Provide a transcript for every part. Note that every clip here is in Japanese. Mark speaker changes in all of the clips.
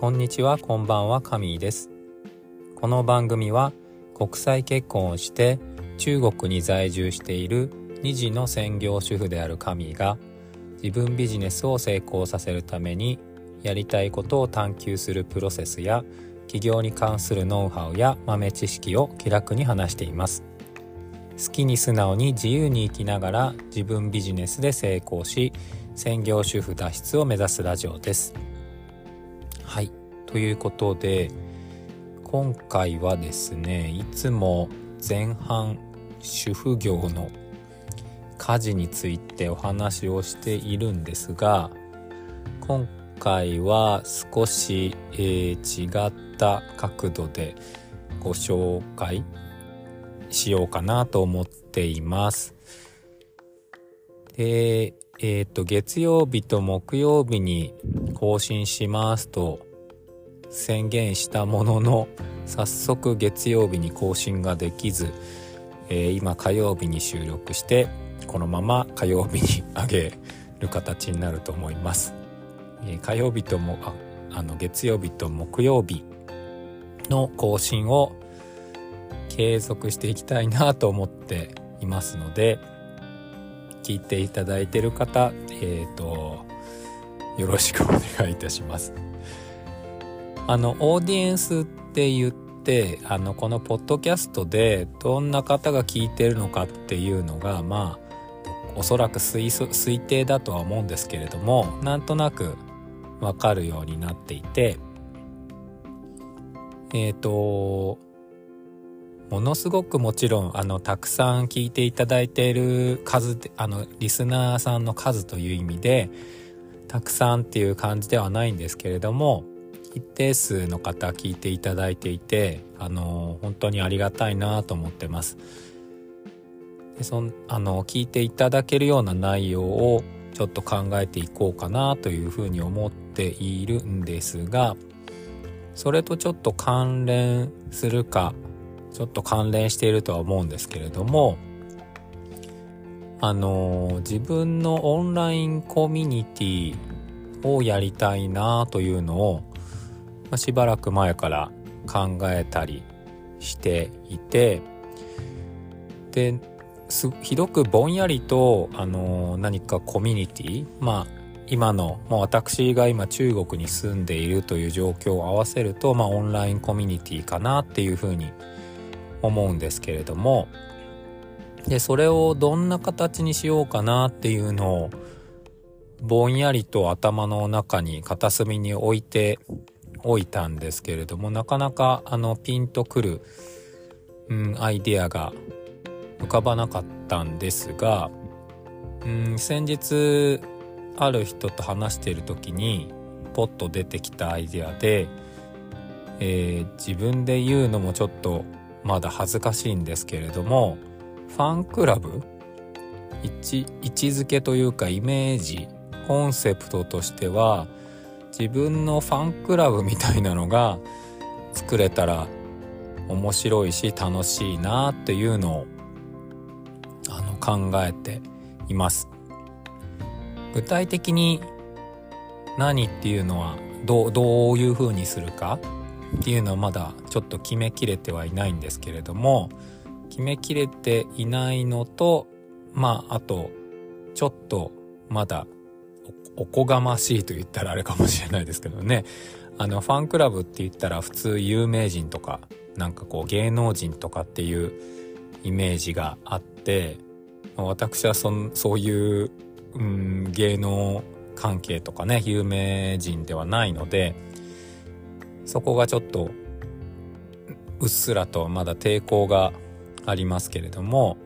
Speaker 1: こんにちは、こんばんは、カミーです。この番組は国際結婚をして中国に在住している2児の専業主婦であるカミーが自分ビジネスを成功させるためにやりたいことを探求するプロセスや起業に関するノウハウや豆知識を気楽に話しています好きに素直に自由に生きながら自分ビジネスで成功し専業主婦脱出を目指すラジオですということで今回はですねいつも前半主婦業の家事についてお話をしているんですが今回は少し、えー、違った角度でご紹介しようかなと思っています。で、えっ、と、月曜日と木曜日に更新しますと宣言したものの、早速月曜日に更新ができず、えー、今火曜日に収録して、このまま火曜日に上げる形になると思います。えー、火曜日ともああの月曜日と木曜日の更新を継続していきたいなと思っていますので聞いていただいている方え、ー、とよろしくお願いいたしますあのオーディエンスって言ってあのこのポッドキャストでどんな方が聞いてるのかっていうのがまあおそらく推推定だとは思うんですけれどもなんとなくわかるようになっていてえっ、ー、とものすごくもちろんあのたくさん聞いていただいている数あのリスナーさんの数という意味でたくさんっていう感じではないんですけれども一定数の方聞いていただいていてあの本当にありがたいなと思ってます。でそんあの聞いていただけるような内容をちょっと考えていこうかなというふうに思っているんですがそれとちょっと関連するかちょっと関連しているとは思うんですけれどもあの自分のオンラインコミュニティをやりたいなというのを、まあ、しばらく前から考えたりしていてですひどくぼんやりと、あの何かコミュニティまあ今の、まあ、私が今中国に住んでいるという状況を合わせると、まあ、オンラインコミュニティかなっていうふうに思うんですけれどもでそれをどんな形にしようかなっていうのをぼんやりと頭の中に片隅に置いておいたんですけれどもなかなかあのピンとくる、うん、アイデアが浮かばなかったんですが、うん、先日ある人と話している時にポッと出てきたアイデアで、えー、自分で言うのもちょっとまだ恥ずかしいんですけれどもファンクラブ位置位置づけというかイメージコンセプトとしては自分のファンクラブみたいなのが作れたら面白いし楽しいなっていうのをあの考えています。具体的に何っていうのはどどういうふうにするかっていうのはまだちょっと決めきれてはいないんですけれども決めきれていないのとまああとちょっとまだおこがましいと言ったらあれかもしれないですけどね。あのファンクラブって言ったら普通有名人とかなんかこう芸能人とかっていうイメージがあって私はそそういう、うん、芸能関係とかね有名人ではないのでそこがちょっとうっすらとまだ抵抗がありますけれども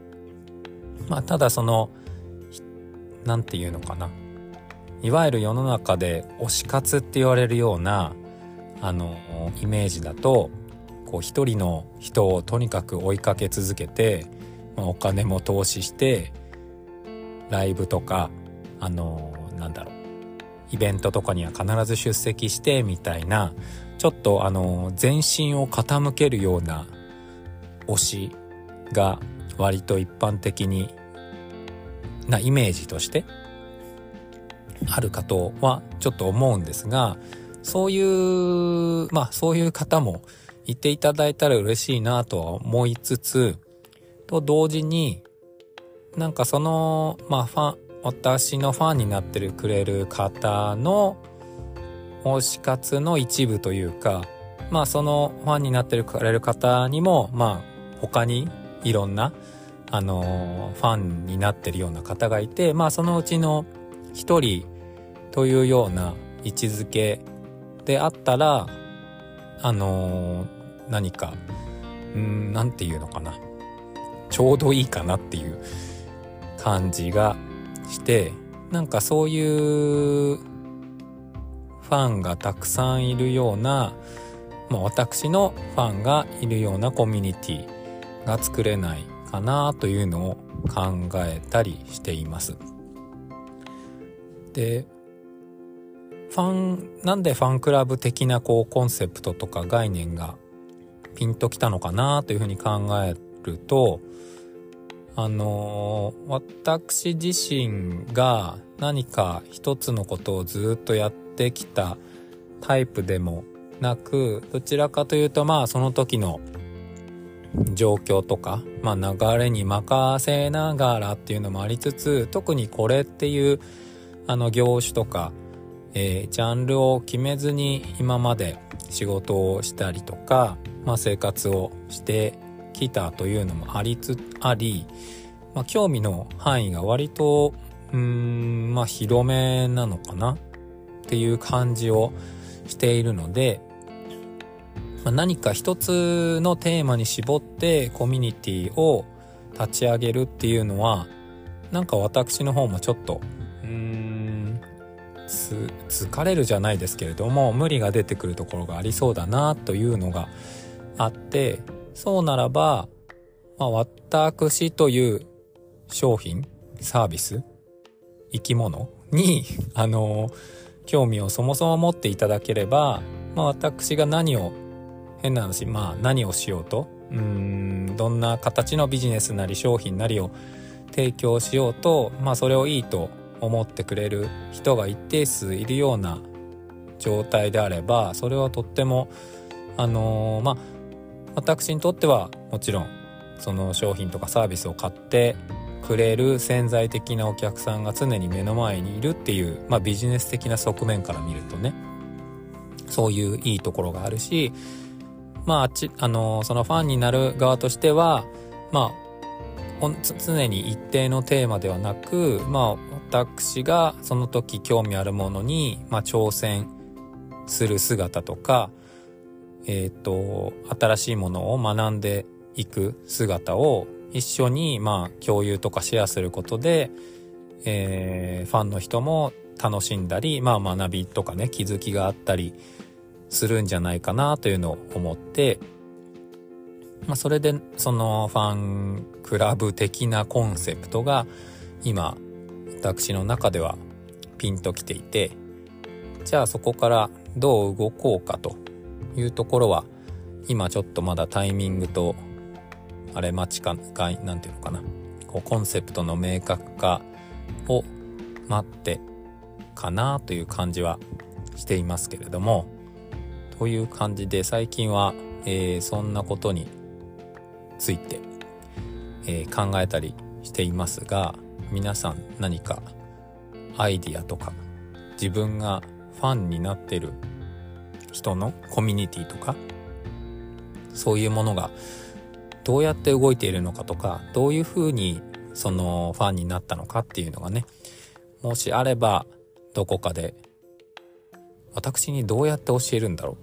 Speaker 1: まあただその何て言うのかな。いわゆる世の中で推し活って言われるようなあのイメージだとこう一人の人をとにかく追いかけ続けて、まあ、お金も投資してライブとかあのなんだろうイベントとかには必ず出席してみたいなちょっとあの全身を傾けるような推しが割と一般的になイメージとしてあるかとはちょっと思うんですがそういう、まあそういう方もいていただいたら嬉しいなとは思いつつ、と同時に、なんかその、まあファン、私のファンになってるくれる方の推し活の一部というか、まあそのファンになってるくれる方にも、まあ他にいろんな、あの、ファンになってるような方がいて、まあそのうちの一人というような位置づけであったら、あのー、何か、うん、なんていうのかな。ちょうどいいかなっていう感じがして、なんかそういうファンがたくさんいるような、まあ、私のファンがいるようなコミュニティが作れないかなというのを考えたりしています。で、ファン、なんでファンクラブ的なこうコンセプトとか概念がピンときたのかなというふうに考えると、あの、私自身が何か一つのことをずっとやってきたタイプでもなく、どちらかというとまあその時の状況とか、まあ流れに任せながらっていうのもありつつ、特にこれっていうあの業種とか、えー、ジャンルを決めずに今まで仕事をしたりとか、まあ生活をしてきたというのもありつ、あり、まあ興味の範囲が割と、うん、まあ広めなのかな？っていう感じをしているので、まあ、何か一つのテーマに絞ってコミュニティを立ち上げるっていうのはなんか私の方もちょっと疲れるじゃないですけれども無理が出てくるところがありそうだなというのがあってそうならば、まあ、私という商品サービス生き物に あの興味をそもそも持っていただければ、まあ、私が何を変な話、まあ何をしようと、うん、どんな形のビジネスなり商品なりを提供しようと、まあそれをいいと思ってくれる人が一定数いるような状態であれば、それはとっても、あのー、まあ、私にとってはもちろん、その商品とかサービスを買ってくれる潜在的なお客さんが常に目の前にいるっていう、まあビジネス的な側面から見るとね、そういういいところがあるし、まあ、あち、あのそのファンになる側としては、まあ、常に一定のテーマではなく、まあ、私がその時興味あるものに、まあ、挑戦する姿とか、えっ、ー、と、新しいものを学んでいく姿を一緒に、まあ、共有とかシェアすることで、えー、ファンの人も楽しんだり、まあ、学びとかね、気づきがあったり、するんじゃないかなというのを思って、まあ、それでそのファンクラブ的なコンセプトが今私の中ではピンときていてじゃあそこからどう動こうかというところは今ちょっとまだタイミングとあれ待ちかがなんていうのかな。こうコンセプトの明確化を待ってかなという感じはしていますけれどもという感じで最近は、えー、そんなことについて、えー、考えたりしていますが皆さん何かアイディアとか自分がファンになってる人のコミュニティとかそういうものがどうやって動いているのかとかどういうふうにそのファンになったのかっていうのがねもしあればどこかで私にどうやって教えるんだろ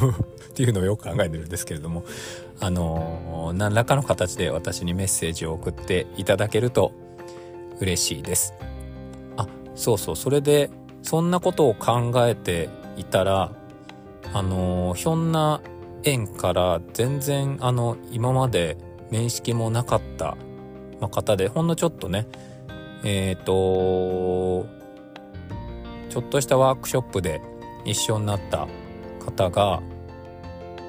Speaker 1: う っていうのをよく考えてるんですけれども、あの、何らかの形で私にメッセージを送っていただけると嬉しいです。あ、そうそう、それで、そんなことを考えていたら、あの、ひょんな縁から全然、あの、今まで面識もなかった、ま方で、ほんのちょっとね、えっ、ー、とちょっとしたワークショップで一緒になった方が、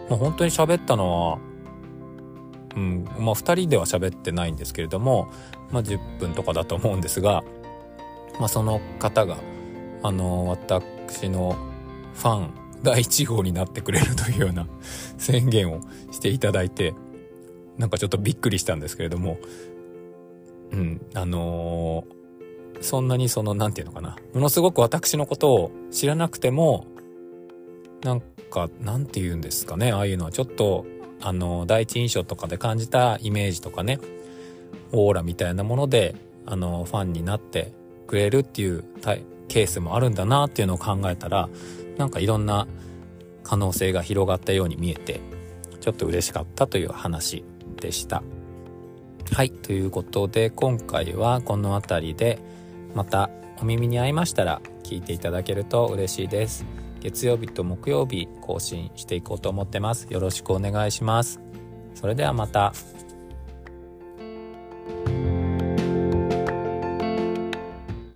Speaker 1: もう本当に喋ったのは、うん、まあ2人では喋ってないんですけれども、まあ10分とかだと思うんですが、まあその方が、あの、私のファン第1号になってくれるというような 宣言をしていただいて、なんかちょっとびっくりしたんですけれども、うん、あのー、そんなにその、なんていうのかな、ものすごく私のことを知らなくても、なんか、なんて言うんですかね、ああいうのはちょっと、あの、第一印象とかで感じたイメージとかね、オーラみたいなもので、あの、ファンになってくれるっていうケースもあるんだなっていうのを考えたら、なんかいろんな可能性が広がったように見えて、ちょっと嬉しかったという話でした。はい、ということで今回はこの辺りでまたお耳に合いましたら聞いていただけると嬉しいです。月曜日と木曜日更新していこうと思ってます。よろしくお願いします。それではまた。